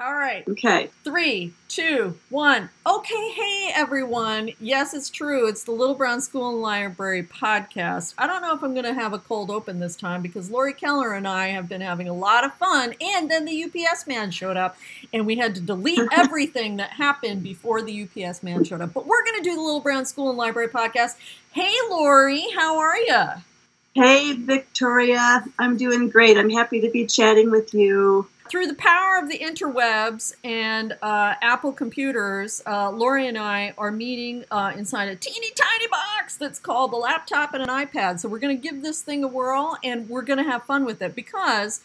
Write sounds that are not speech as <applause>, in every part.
All right. Okay. Three, two, one. Okay, hey everyone. Yes, it's true. It's the Little Brown School and Library podcast. I don't know if I'm going to have a cold open this time because Laurie Keller and I have been having a lot of fun. And then the UPS man showed up and we had to delete <laughs> everything that happened before the UPS man showed up. But we're going to do the Little Brown School and Library podcast. Hey, Laurie, how are you? Hey, Victoria. I'm doing great. I'm happy to be chatting with you through the power of the interwebs and uh, Apple computers, uh, Laurie and I are meeting uh, inside a teeny tiny box that's called a laptop and an iPad. So we're going to give this thing a whirl and we're going to have fun with it because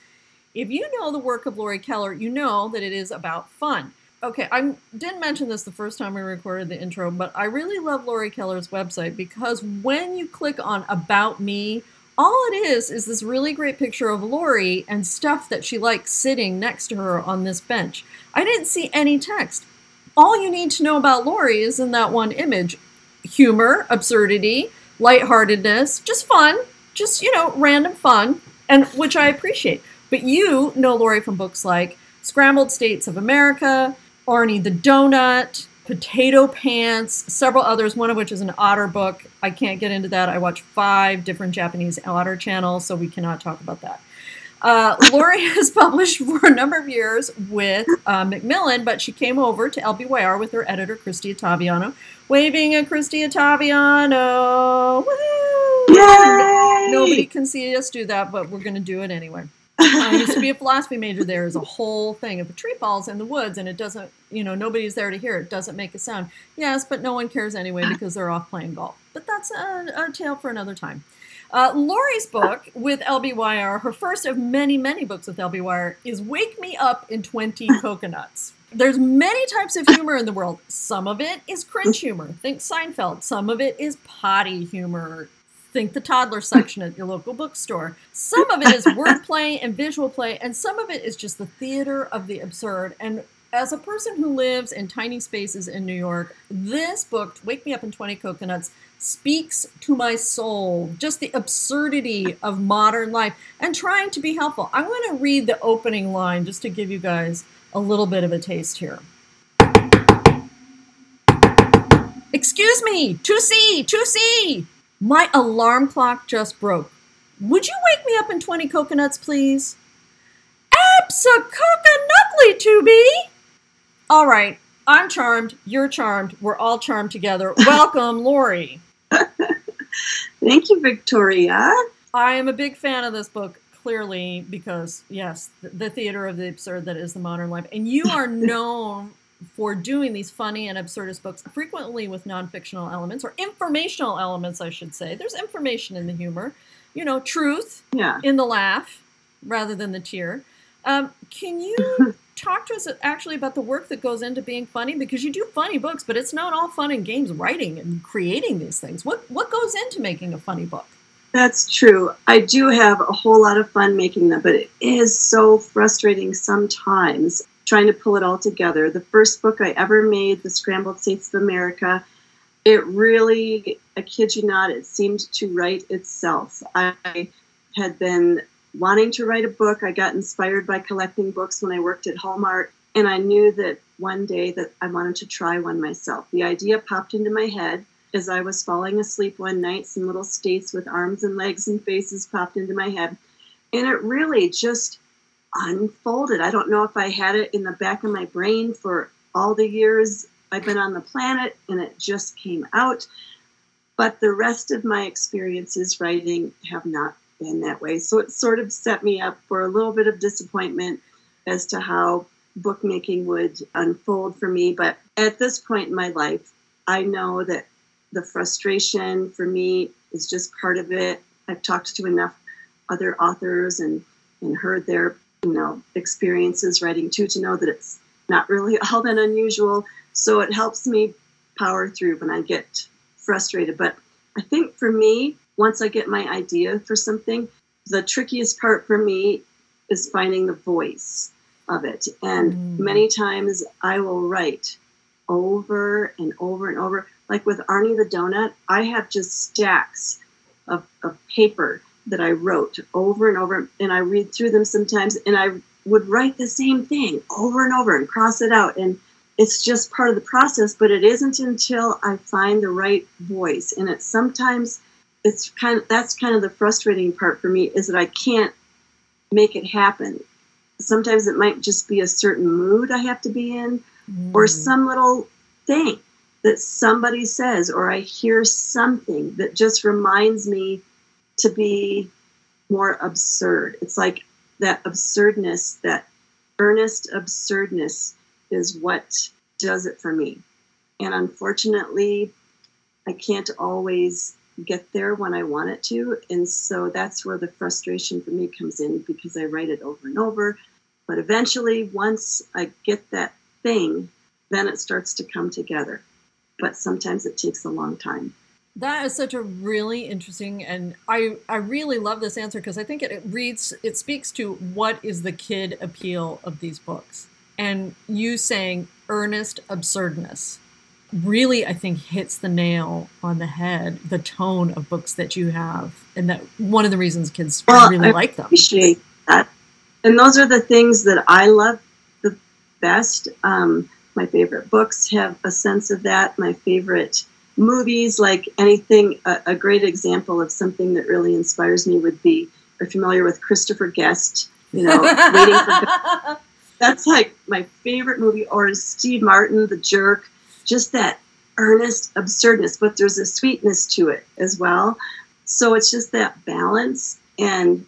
if you know the work of Laurie Keller, you know that it is about fun. Okay, I didn't mention this the first time we recorded the intro, but I really love Laurie Keller's website because when you click on About Me, all it is is this really great picture of Laurie and stuff that she likes sitting next to her on this bench. I didn't see any text. All you need to know about Laurie is in that one image humor, absurdity, lightheartedness, just fun, just, you know, random fun, and which I appreciate. But you know Laurie from books like Scrambled States of America, Arnie the Donut, Potato Pants, several others, one of which is an otter book. I can't get into that. I watch five different Japanese otter channels, so we cannot talk about that. Uh, <laughs> Laurie has published for a number of years with uh, Macmillan, but she came over to LBYR with her editor, Christy Ottaviano, waving at Christy Ottaviano. Woo! Nobody can see us do that, but we're going to do it anyway. I used to be a philosophy major. There is a whole thing. If a tree falls in the woods and it doesn't, you know, nobody's there to hear it, doesn't make a sound. Yes, but no one cares anyway because they're off playing golf. But that's a, a tale for another time. Uh, Laurie's book with LBYR, her first of many, many books with LBYR, is Wake Me Up in 20 <laughs> Coconuts. There's many types of humor in the world. Some of it is cringe humor. Think Seinfeld. Some of it is potty humor think the toddler section at your local bookstore. Some of it is wordplay and visual play, and some of it is just the theater of the absurd. And as a person who lives in tiny spaces in New York, this book, Wake Me Up in 20 Coconuts, speaks to my soul. Just the absurdity of modern life and trying to be helpful. I'm going to read the opening line just to give you guys a little bit of a taste here. Excuse me, to see, to see. My alarm clock just broke. Would you wake me up in 20 coconuts, please? Abso-coconutly, to be. All right, I'm charmed. You're charmed. We're all charmed together. <laughs> Welcome, Laurie. Thank you, Victoria. I am a big fan of this book, clearly, because, yes, the theater of the absurd that is the modern life. And you are <laughs> known for doing these funny and absurdist books, frequently with non-fictional elements or informational elements, I should say. There's information in the humor, you know, truth yeah. in the laugh rather than the tear. Um, can you <laughs> talk to us actually about the work that goes into being funny? Because you do funny books, but it's not all fun and games writing and creating these things. What what goes into making a funny book? That's true. I do have a whole lot of fun making them, but it is so frustrating sometimes trying to pull it all together. The first book I ever made, The Scrambled States of America, it really, I kid you not, it seemed to write itself. I had been wanting to write a book. I got inspired by collecting books when I worked at Hallmark, and I knew that one day that I wanted to try one myself. The idea popped into my head as I was falling asleep one night. Some little states with arms and legs and faces popped into my head, and it really just unfolded. I don't know if I had it in the back of my brain for all the years I've been on the planet and it just came out. But the rest of my experiences writing have not been that way. So it sort of set me up for a little bit of disappointment as to how bookmaking would unfold for me. But at this point in my life, I know that the frustration for me is just part of it. I've talked to enough other authors and, and heard their you know experiences writing too to know that it's not really <laughs> all that unusual. So it helps me power through when i get frustrated. But i think for me once i get my idea for something the trickiest part for me is finding the voice of it. And mm. many times i will write over and over and over. Like with arnie the donut i have just stacks of, of paper that I wrote over and over, and I read through them sometimes, and I would write the same thing over and over and cross it out. And it's just part of the process, but it isn't until I find the right voice. And it's sometimes it's kind of that's kind of the frustrating part for me is that I can't make it happen. Sometimes it might just be a certain mood I have to be in mm. or some little thing that somebody says or I hear something that just reminds me to be more absurd. It's like that absurdness, that earnest absurdness is what does it for me. And unfortunately, I can't always get there when I want it to. And so that's where the frustration for me comes in because I write it over and over. But eventually, once I get that thing, then it starts to come together. But sometimes it takes a long time. That is such a really interesting and I I really love this answer because I think it, it reads it speaks to what is the kid appeal of these books. And you saying earnest absurdness really I think hits the nail on the head the tone of books that you have and that one of the reasons kids well, really I like them. Appreciate that. And those are the things that I love the best. Um, my favorite books have a sense of that. My favorite movies, like anything, a, a, great example of something that really inspires me would be, are familiar with Christopher Guest, you know, <laughs> Waiting for That's like my favorite movie, or Steve Martin, The Jerk, just that earnest absurdness, but there's a sweetness to it as well. So it's just that balance, and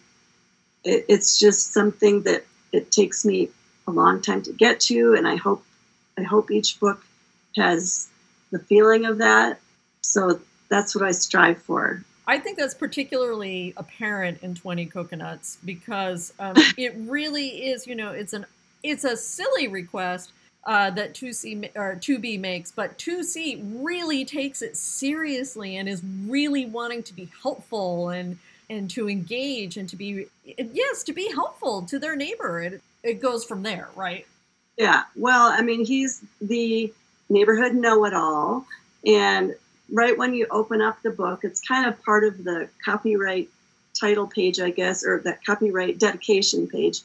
it, it's just something that it takes me a long time to get to, and I hope I hope each book has the feeling of that. So that's what I strive for. I think that's particularly apparent in 20 Coconuts because um, <laughs> it really is, you know, it's an it's a silly request uh, that 2C or 2B makes, but 2C really takes it seriously and is really wanting to be helpful and and to engage and to be yes to be helpful to their neighbor. It it goes from there, right? Yeah. Well, I mean, he's the neighborhood know-it-all, and right when you open up the book, it's kind of part of the copyright title page, I guess, or that copyright dedication page.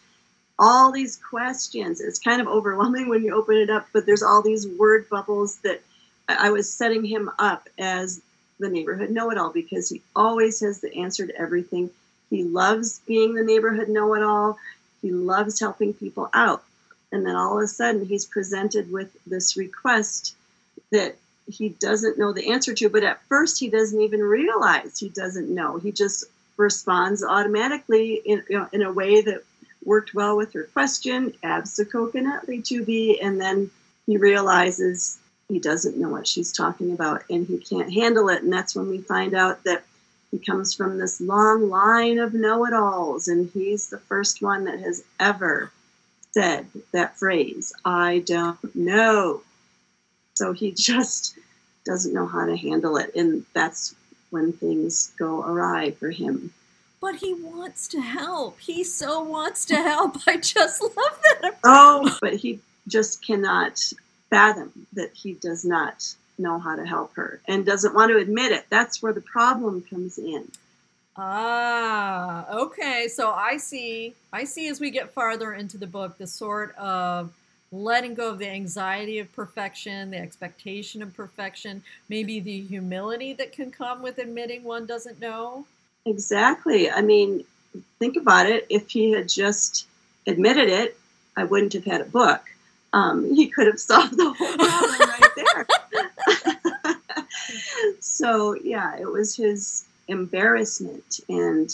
All these questions. It's kind of <laughs> overwhelming when you open it up, but there's all these word bubbles that I was setting him up as the neighborhood know it all because he always has the answer to everything. He loves being the neighborhood know it all. He loves helping people out. And then all of a sudden, he's presented with this request that he doesn't know the answer to, but at first he doesn't even realize he doesn't know. He just responds automatically in, you know, in a way that worked well with her question, abso-coconutly to be, and then he realizes he doesn't know what she's talking about and he can't handle it. And that's when we find out that he comes from this long line of know it alls, and he's the first one that has ever said that phrase, I don't know. So he <laughs> just doesn't know how to handle it. And that's when things go awry for him. But he wants to help. He so wants to help. <laughs> I just love that. Oh, but he just cannot fathom that he does not know how to help her and doesn't want to admit it. That's where the problem comes in. Ah, okay. So I see. I see as we get farther into the book the sort of letting go of the anxiety of perfection, the expectation of perfection, maybe the humility that can come with admitting one doesn't know? Exactly. I mean, think about it. If he had just admitted it, I wouldn't have had a book. Um, <laughs> he could have solved the whole problem right there. <laughs> <laughs> so, yeah, it was his embarrassment and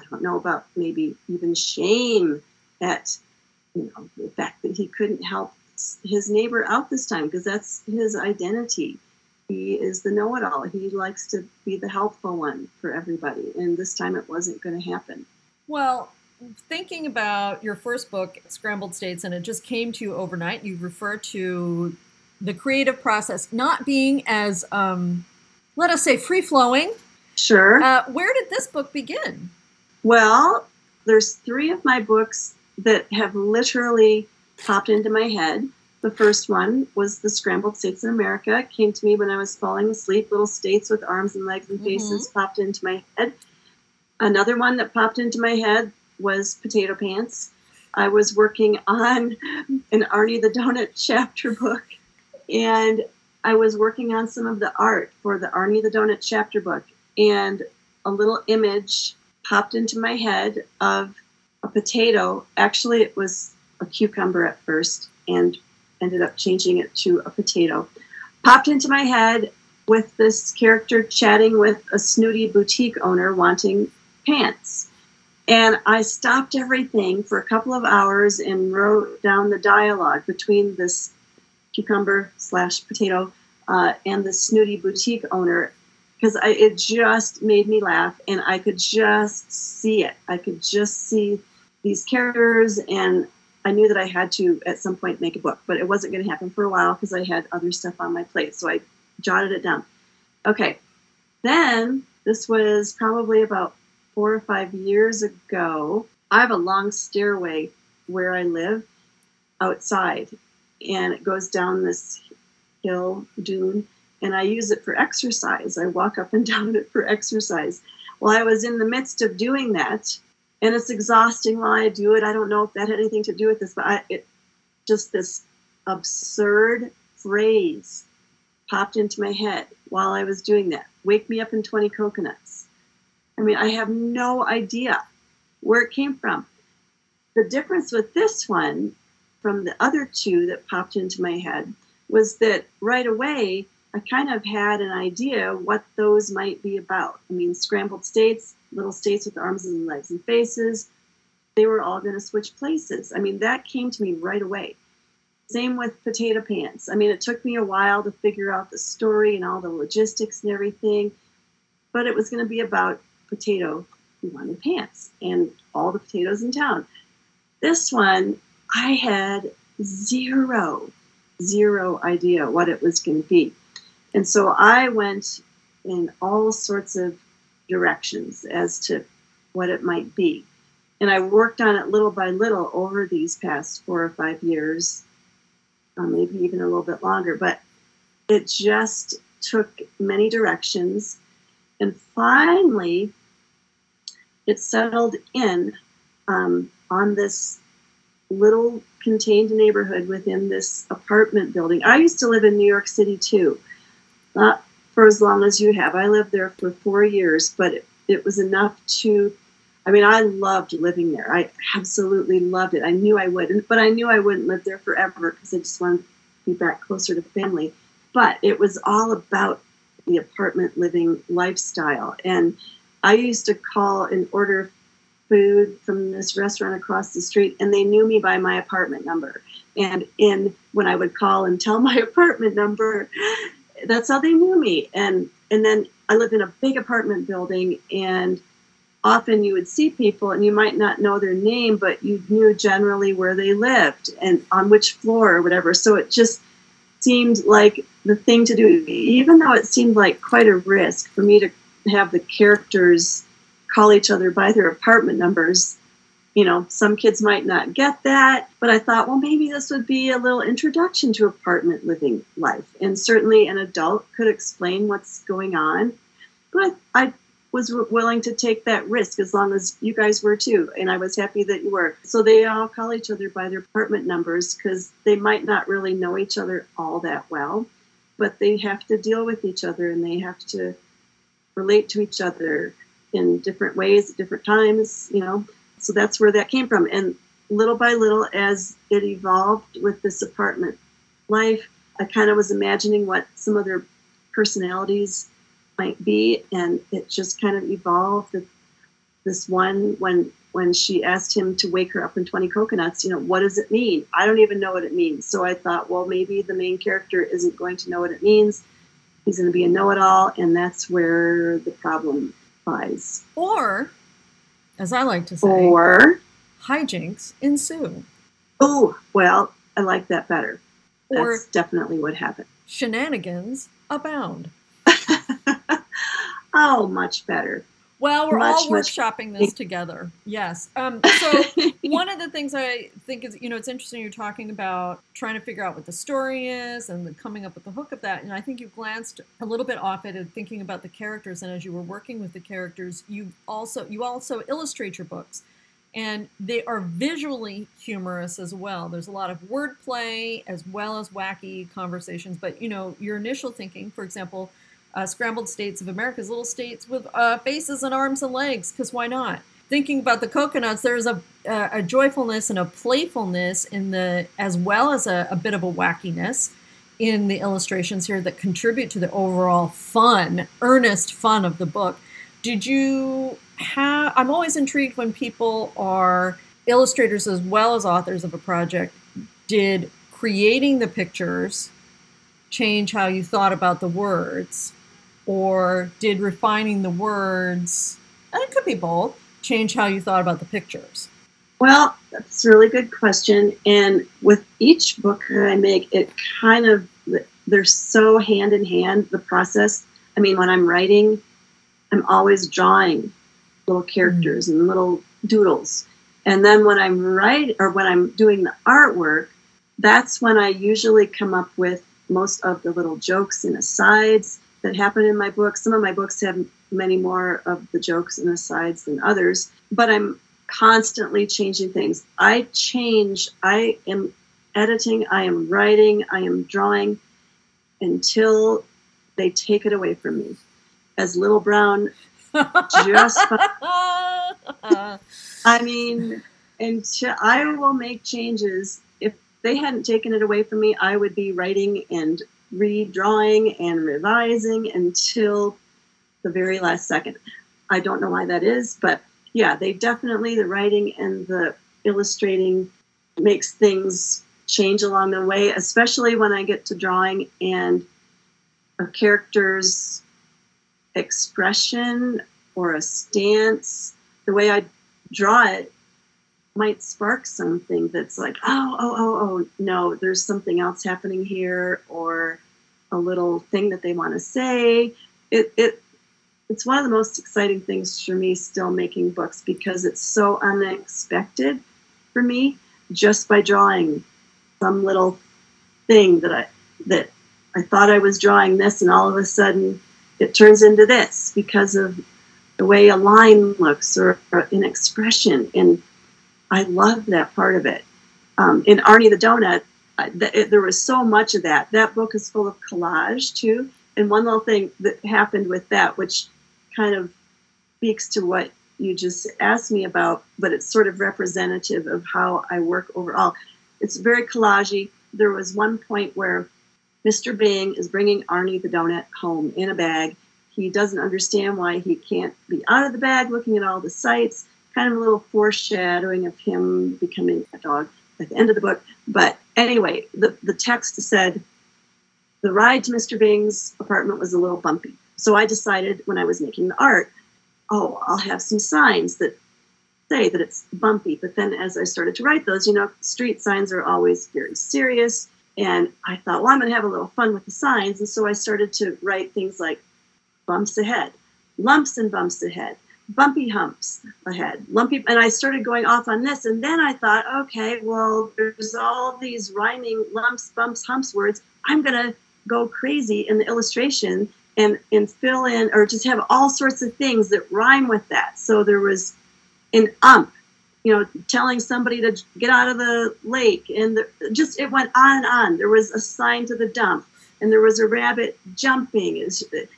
I don't know about maybe even shame at you know, the fact that he couldn't help his neighbor out this time because that's his identity. He is the know it all. He likes to be the helpful one for everybody. And this time it wasn't going to happen. Well, thinking about your first book, Scrambled States, and it just came to you overnight, you refer to the creative process not being as, um, let us say, free flowing. Sure. Uh, where did this book begin? Well, there's three of my books that have literally popped into my head. The first one was the Scrambled States in America. It came to me when I was falling asleep. Little states with arms and legs and faces mm-hmm. popped into my head. Another one that popped into my head was Potato Pants. I was working on an Arnie the Donut chapter book, and I was working on some of the art for the Arnie the Donut chapter book, and a little image popped into my head of a potato. Actually, it was a cucumber at first, and ended up changing it to a potato. Popped into my head with this character chatting with a snooty boutique owner wanting pants. And I stopped everything for a couple of hours and wrote down the dialogue between this cucumber slash potato uh, and the snooty boutique owner because it just made me laugh and I could just see it. I could just see these characters and I knew that I had to at some point make a book, but it wasn't going to happen for a while because I had other stuff on my plate. So I jotted it down. Okay. Then this was probably about four or five years ago. I have a long stairway where I live outside, and it goes down this hill dune, and I use it for exercise. I walk up and <laughs> down it for exercise. Well, I was in the midst of doing that, and it's exhausting while I do it. I don't know if that had anything to do with this, but I, it just this absurd phrase popped into my head while I was doing that. Wake me up in 20 coconuts. I mean, I have no idea where it came from. The difference with this one from the other two that popped into my head was that right away I kind of had an idea what those might be about. I mean, scrambled states, little states with arms and legs and faces, they were all going to switch places. I mean, that came to me right away. Same with potato pants. I mean, it took me a while to figure out the story and all the logistics and everything, but it was going to be about potato who wanted pants and all the potatoes in town. This one, I had zero, zero idea what it was going to be. And so I went in all sorts of directions as to what it might be. And I worked on it little by little over these past four or five years uh, maybe even a little bit longer. But it just took many directions. And finally, it settled in um, on this little contained neighborhood within this apartment building. I used to live in New York City too, not for as long as you have. I lived there for four years, but it, it was enough to I mean, I loved living there. I absolutely loved it. I knew I wouldn't, but I knew I wouldn't live there forever because I just wanted to be back closer to family. But it was all about the apartment living lifestyle. And I used to call and order food from this restaurant across the street, and they knew me by my apartment number. And in when I would call and tell my <laughs> apartment number, that's how they knew me. And and then I lived in a big apartment building, and often you would see people and you might not know their name, but you knew generally where they lived and on which floor or whatever. So it just seemed like the thing to do, even though it seemed like quite a risk for me to have the characters call each other by their apartment numbers. You know, some kids might not get that, but I thought, well, maybe this would be a little introduction to apartment living life. And certainly an adult could explain what's going on. But I was willing to take that risk as long as you guys were too. And I was happy that you were. So they all call each other by their apartment numbers because they might not really know each other all that well, but they have to deal with each other and they have to relate to each other in different ways at different times, you know. So that's where that came from. And little by little, as it evolved with this apartment life, I kind of was imagining what some other personalities might be, and it just kind of evolved. This one when when she asked him to wake her up in 20 coconuts, you know, what does it mean? I don't even know what it means. So I thought, well, maybe the main character isn't going to know what it means. He's going to be a know-it-all, and that's where the problem lies. Or, as I like to say, or hijinks ensue. Oh, well, I like that better. Or that's definitely what happened. Shenanigans abound. <laughs> Oh, much better. Well, we're much, all workshopping this together. Yes. Um, <laughs> so one of the things I think is, you know, it's interesting you're talking about trying to figure out what the story is and coming up with the hook of that. And I think you glanced a little bit off it and thinking about the characters. And as you were working with the characters, you also you also illustrate your books. and they are visually humorous as well. There's a lot of wordplay as well as wacky conversations. But you know, your initial thinking, for example, uh, scrambled states of America's little states with uh, faces and arms and legs, because why not? Thinking about the coconuts, there's a, a, a joyfulness and a playfulness in the, as well as a, a bit of a wackiness in the illustrations here that contribute to the overall fun, earnest fun of the book. Did you have? I'm always intrigued when people are illustrators as well as authors of a project. Did creating the pictures change how you thought about the words? Or did refining the words, and it could be both, change how you thought about the pictures? Well, that's a really good question. And with each book that I make, it kind of, they're so hand in hand, the process. I mean, when I'm writing, I'm always drawing little characters mm-hmm. and little doodles. And then when I'm writing or when I'm doing the artwork, that's when I usually come up with most of the little jokes and asides that happen in my books. Some of my books have many more of the jokes and asides than others, but I'm constantly changing things. I change, I am editing, I am writing, I am drawing until they take it away from me. As Little Brown just <laughs> I mean, until I will make changes. If they hadn't taken it away from me, I would be writing and redrawing and revising until the very last second. I don't know why that is, but yeah, they definitely the writing and the illustrating makes things change along the way, especially when I get to drawing and a character's expression or a stance, the way I draw it might spark something that's like, oh, oh, oh, oh, no, there's something else happening here, or a little thing that they want to say. It, it, it's one of the most exciting things for me still making books because it's so unexpected for me just by drawing some little thing that I that I thought I was drawing this and all of a sudden it turns into this because of the way a line looks or, or an expression. And I love that part of it. Um, in Arnie the Donut, th- it, there was so much of that. That book is full of collage too. And one little thing that happened with that, which kind of speaks to what you just asked me about, but it's sort of representative of how I work overall. It's very collagey. There was one point where Mr. Bing is bringing Arnie the donut home in a bag. He doesn't understand why he can't be out of the bag looking at all the sights. Kind of a little foreshadowing of him becoming a dog at the end of the book. But anyway, the, the text said the ride to Mr. Bing's apartment was a little bumpy. So I decided when I was making the art, oh, I'll have some signs that say that it's bumpy. But then as I started to write those, you know, street signs are always very serious and I thought, well, I'm going to have a little fun with the signs. And so I started to write things like bumps ahead, lumps and bumps ahead, bumpy humps ahead, lumpy. And I started going off on this. And then I thought, okay, well, there's all these rhyming lumps, bumps, humps words. I'm going to go crazy in the illustration and, and fill in or just have all sorts of things that rhyme with that. So there was an ump you know, telling somebody to get out of the lake, and the, just it went on and on. There was a sign to the dump, and there was a rabbit jumping,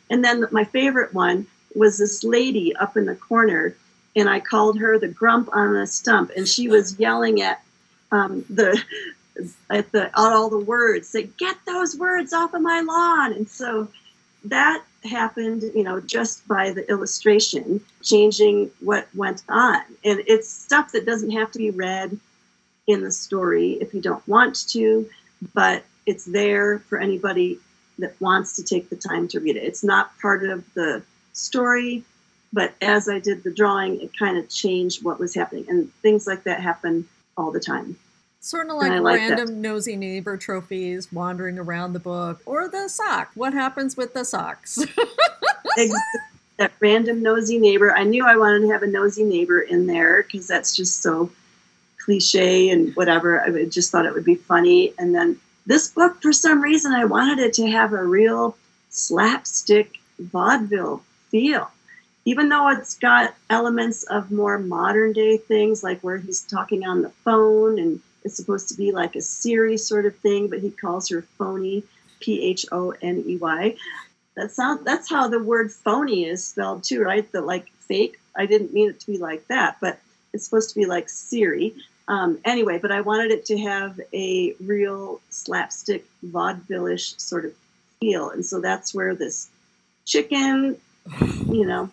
and then my favorite one was this lady up in the corner, and I called her the grump on the stump, and she was yelling at um, the at the at all the words, say, "Get those words off of my lawn!" And so that happened, you know, just by the illustration, changing what went on. And it's stuff that doesn't have to be read in the story if you don't want to, but it's there for anybody that wants to take the time to read it. It's not part of the story, but as I did the drawing, it kind of changed what was happening. And things like that happen all the time. Sort of like, random nosy neighbor trophies wandering around the book, or the sock. What happens with the socks? <laughs> that random nosy neighbor. I knew I wanted to have a nosy neighbor in there because that's just so cliche and whatever. I just thought it would be funny. And then this book, for some reason, I wanted it to have a real slapstick vaudeville feel. even though it's got elements of more modern day things, like where he's talking on the phone and it's supposed to be like a Siri sort of thing, but he calls her phony, P H O N E Y. That's not that's how the word phony is spelled too, right? The like fake. I didn't mean it to be like that, but it's supposed to be like Siri. Um, anyway, but I wanted it to have a real slapstick vaudeville-ish sort of feel, and so that's where this chicken, you know,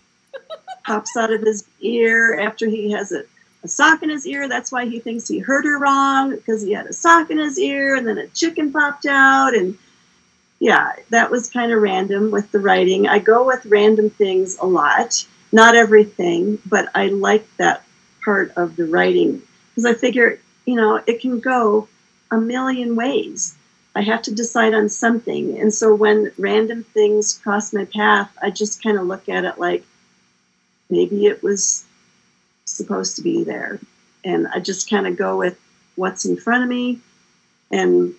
pops out of his ear after he has a, a sock in his ear. That's why he thinks he heard her wrong because he had a sock in his ear, and then a chicken popped out, and yeah, that was kind of random with the writing. I go with random things a lot, not everything, but I like that part of the writing because I figure, you know, it can go a million ways. I have to decide on something. And so when random things cross my path, I just kind of look at it like maybe it was supposed to be there. And I just kind of go with what's in front of me and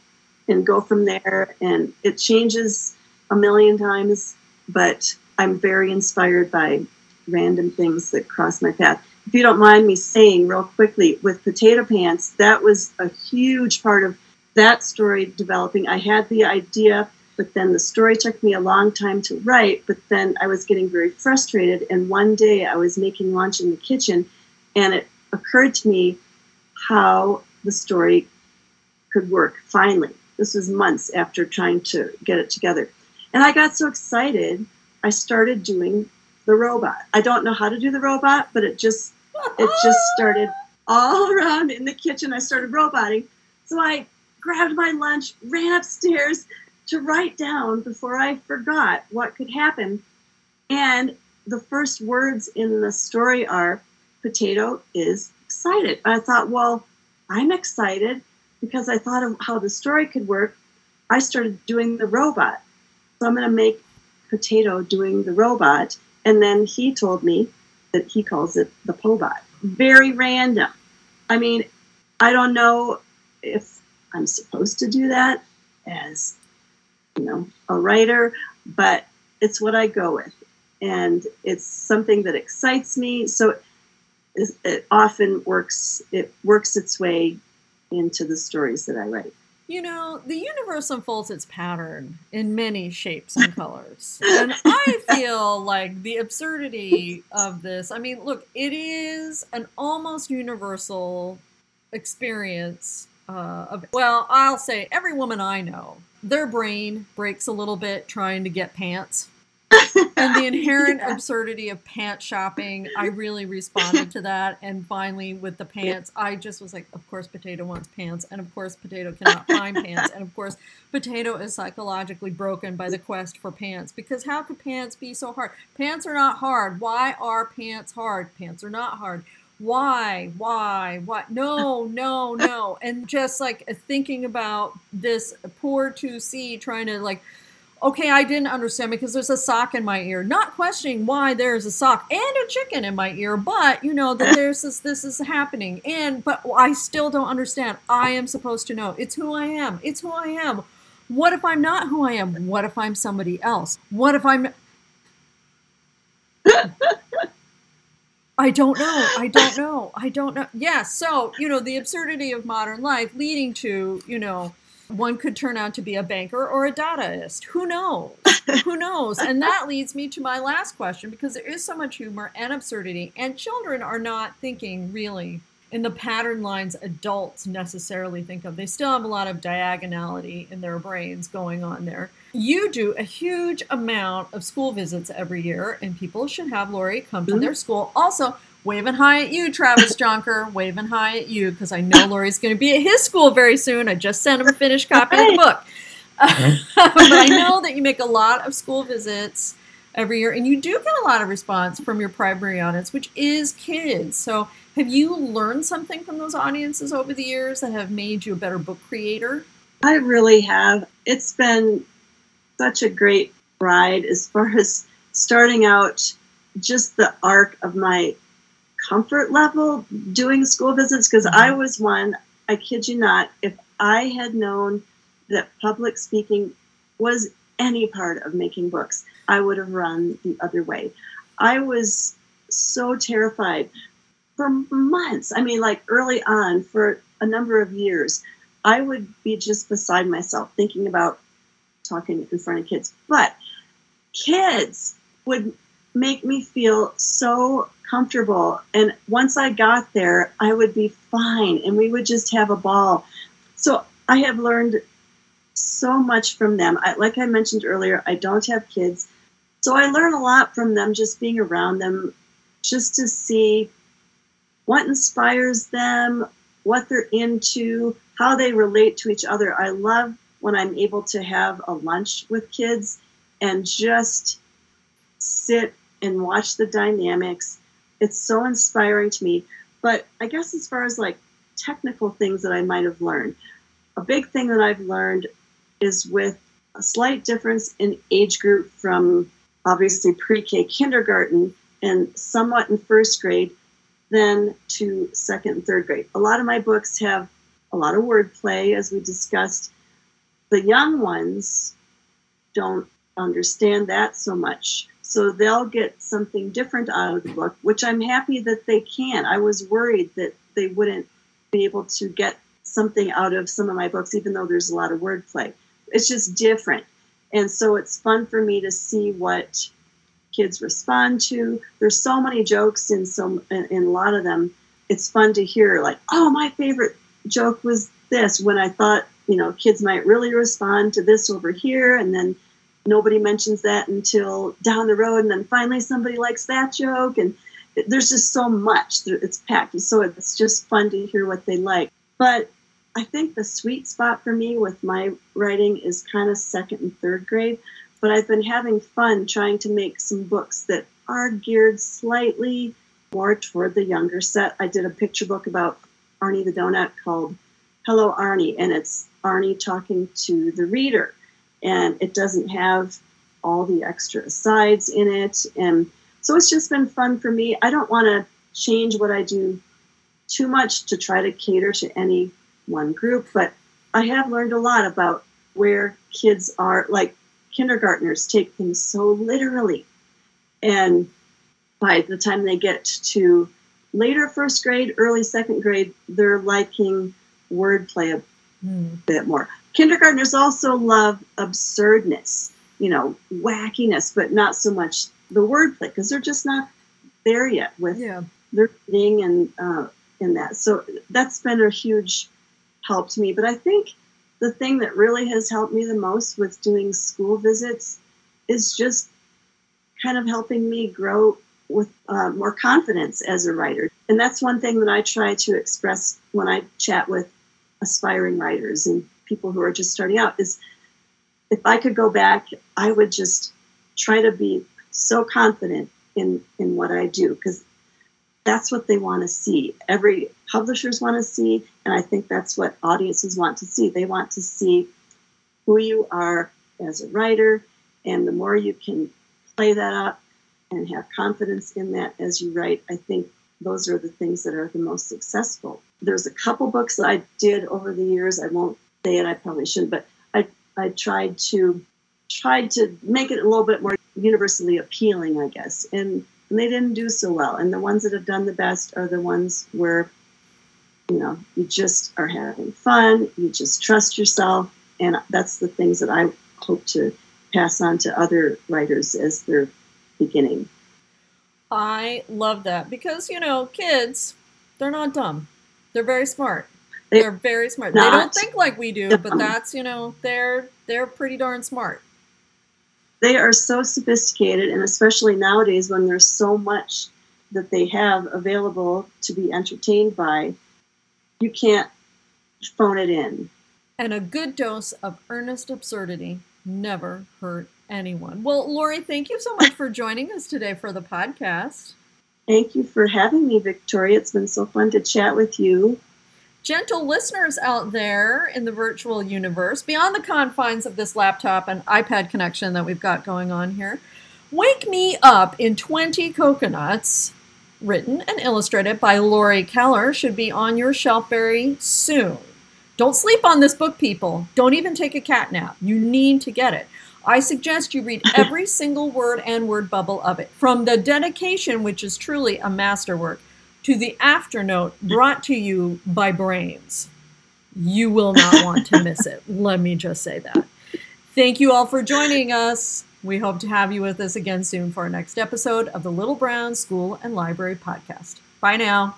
and go from there. And it changes a million times, but I'm very inspired by random things that cross my path. If you don't mind me saying real quickly, with Potato Pants, that was a huge part of that story developing. I had the idea, but then the story took me a long time to write, but then I was getting very frustrated. And one day I was making lunch in the kitchen, and it occurred to me how the story could work finally. This was months after trying to get it together. And I got so excited, I started doing the robot. I don't know how to do the robot, but it just it just started <laughs> all around in the kitchen. I started roboting. So I grabbed my lunch, ran upstairs to write down before I forgot what could happen. And the first words in the story are potato is excited. I thought, well, I'm excited because I thought of how the story could work, I started doing the robot. So I'm going to make Potato doing the robot. And then he told me that he calls it the Pobot. Very random. I mean, I don't know if I'm supposed to do that as, you know, a writer, but it's what I go with. And it's something that excites me. So it often works, it works its way into the stories that I write. You know, the universe unfolds its pattern in many shapes and colors. and I <laughs> feel like the absurdity of this, I mean, look, it is an almost universal experience uh, of, well, I'll say every woman I know, their brain breaks a little bit trying to get pants and the <laughs> inherent yeah. absurdity of pant shopping, I really responded to that. And finally, with the pants, I just was like, of course, Potato wants pants. And of course, Potato cannot find pants. And of course, Potato is psychologically broken by the quest for pants. Because how could pants be so hard? Pants are not hard. Why are pants hard? Pants are not hard why why what no no no and just like thinking about this poor 2c trying to like okay, I didn't understand because there's a sock in my ear. Not questioning why there's a sock and a chicken in my ear, but you know that <laughs> there's this this is happening. And but I still don't understand. I am supposed to know. It's who I am. It's who I am. What if I'm not who I am? What if I'm somebody else? What if I'm <laughs> I don't know. I don't know. I don't know. Yeah, so, you know, the absurdity of modern life leading to, you know, one could turn out to be a banker or a Dadaist. Who knows? Who knows? And that leads me to my last question because there is so much humor and absurdity, and children are not thinking really in the pattern lines adults necessarily think of. They still have a lot of diagonality in their brains going on there. You do a huge amount of school visits every year, and people should have Laurie come to their mhm. school. Also, waving high at you, Travis Jonker, <laughs> waving high at you, because I know Laurie's going to be at his school very soon. I just sent him a finished copy of the book. <laughs> but I know that you make a lot of school visits every year, and you do get a lot of response from your primary audience, which is kids. So, have you learned something from those audiences over the years that have made you a better book creator? I really have. It's been such a great ride as far <laughs> as starting out just the arc of my comfort level doing school visits because I mm-hmm. was one, I kid you not, if I had known that public speaking was any part of making books, I would have run the other way. I was so terrified for months. I mean, like early on, for a number of years, I would be just beside myself thinking about talking in front of kids. But kids would make me feel so comfortable. And once I got there, I would be fine and we would just have a ball. So I have learned so much from them. I, like I mentioned earlier, I don't have kids. So I learn a lot from them just being around them, just to see what inspires them, what they're into, how they relate to each other. I love when I'm able to have a lunch with kids and just sit and watch the dynamics. It's so inspiring to me. But I guess as far as like technical things that I might have learned, a big thing that I've learned is with a slight difference in age group from obviously pre K kindergarten and somewhat in first grade, then to second and third grade. A lot of my books have a lot of wordplay, as we discussed. The young ones don't understand that so much. So they'll get something different out of the book, which I'm happy that they can. I was worried that they wouldn't be able to get something out of some of my books, even though there's a lot of wordplay. It's just different. And so it's fun for me to see what kids respond to. There's so many jokes in some in, in a lot of them. It's fun to hear like, oh, my favorite joke was this when I thought, you know, kids might really respond to this over here and then nobody mentions that until down the road and then finally somebody likes that joke and there's just so much it's packed so it's just fun to hear what they like but i think the sweet spot for me with my writing is kind of second and third grade but I've been having fun trying to make some books that are geared slightly more toward the younger set. I did a picture book about Arnie the Donut called Hello Arnie, and it's Arnie talking to the reader. And it doesn't have all the extra asides in it. And so it's just been fun for me. I don't want to change what I do too much to try to cater to any one group, but I have learned a lot about where kids are. Like kindergartners take things so literally. And by the time they get to later first grade, early second grade, they're liking wordplay a mm. bit more. Kindergartners also love absurdness, you know, wackiness, but not so much the wordplay because they're just not there yet with yeah. their reading and uh, in that. So that's been a huge help to me. But I think the thing that really has helped me the most with doing school visits is just kind of helping me grow with uh, more confidence as a writer. And that's one thing that I try to express when I chat with aspiring writers and people who are just starting out is if I could go back, I would just try to be so confident in in what I do because that's what they want to see. Every publishers want to see, and I think that's what audiences want to see. They want to see who you are as a writer, and the more you can play that up and have confidence in that as you write, I think those are the things that are the most successful. There's a couple books that I did over the years. I won't say it, I probably shouldn't, but I, I tried to tried to make it a little bit more universally appealing, I guess. And and they didn't do so well. And the ones that have done the best are the ones where, you know, you just are having fun, you just trust yourself, and that's the things that I hope to pass on to other writers as they're beginning. I love that because you know, kids, they're not dumb. They're very smart. They, are very smart. They don't think like we do, dumb. but that's you know, they're they're pretty darn smart they are so sophisticated, and especially nowadays when there's so much that they have available to be entertained by, you can't phone it in. And a good dose of earnest absurdity never hurt anyone. Well, Laurie, thank you so much for joining us today for the podcast. Thank you for having me, Victoria. It's been so fun to chat with you gentle listeners out there in the virtual universe, beyond the confines of this laptop and iPad connection that we've got going on here, Wake Me Up in 20 Coconuts, written and illustrated by Laurie Keller, should be on your shelf very soon. Don't sleep on this book, people. Don't even take a cat nap. You need to get it. I suggest you read <laughs> every single word and word bubble of it. From the dedication, which is truly a masterwork, to the afternote brought to you by Brains. You will not <laughs> want to miss it. Let me just say that. Thank you all for joining us. We hope to have you with us again soon for our next episode of the Little Brown School and Library Podcast. Bye now.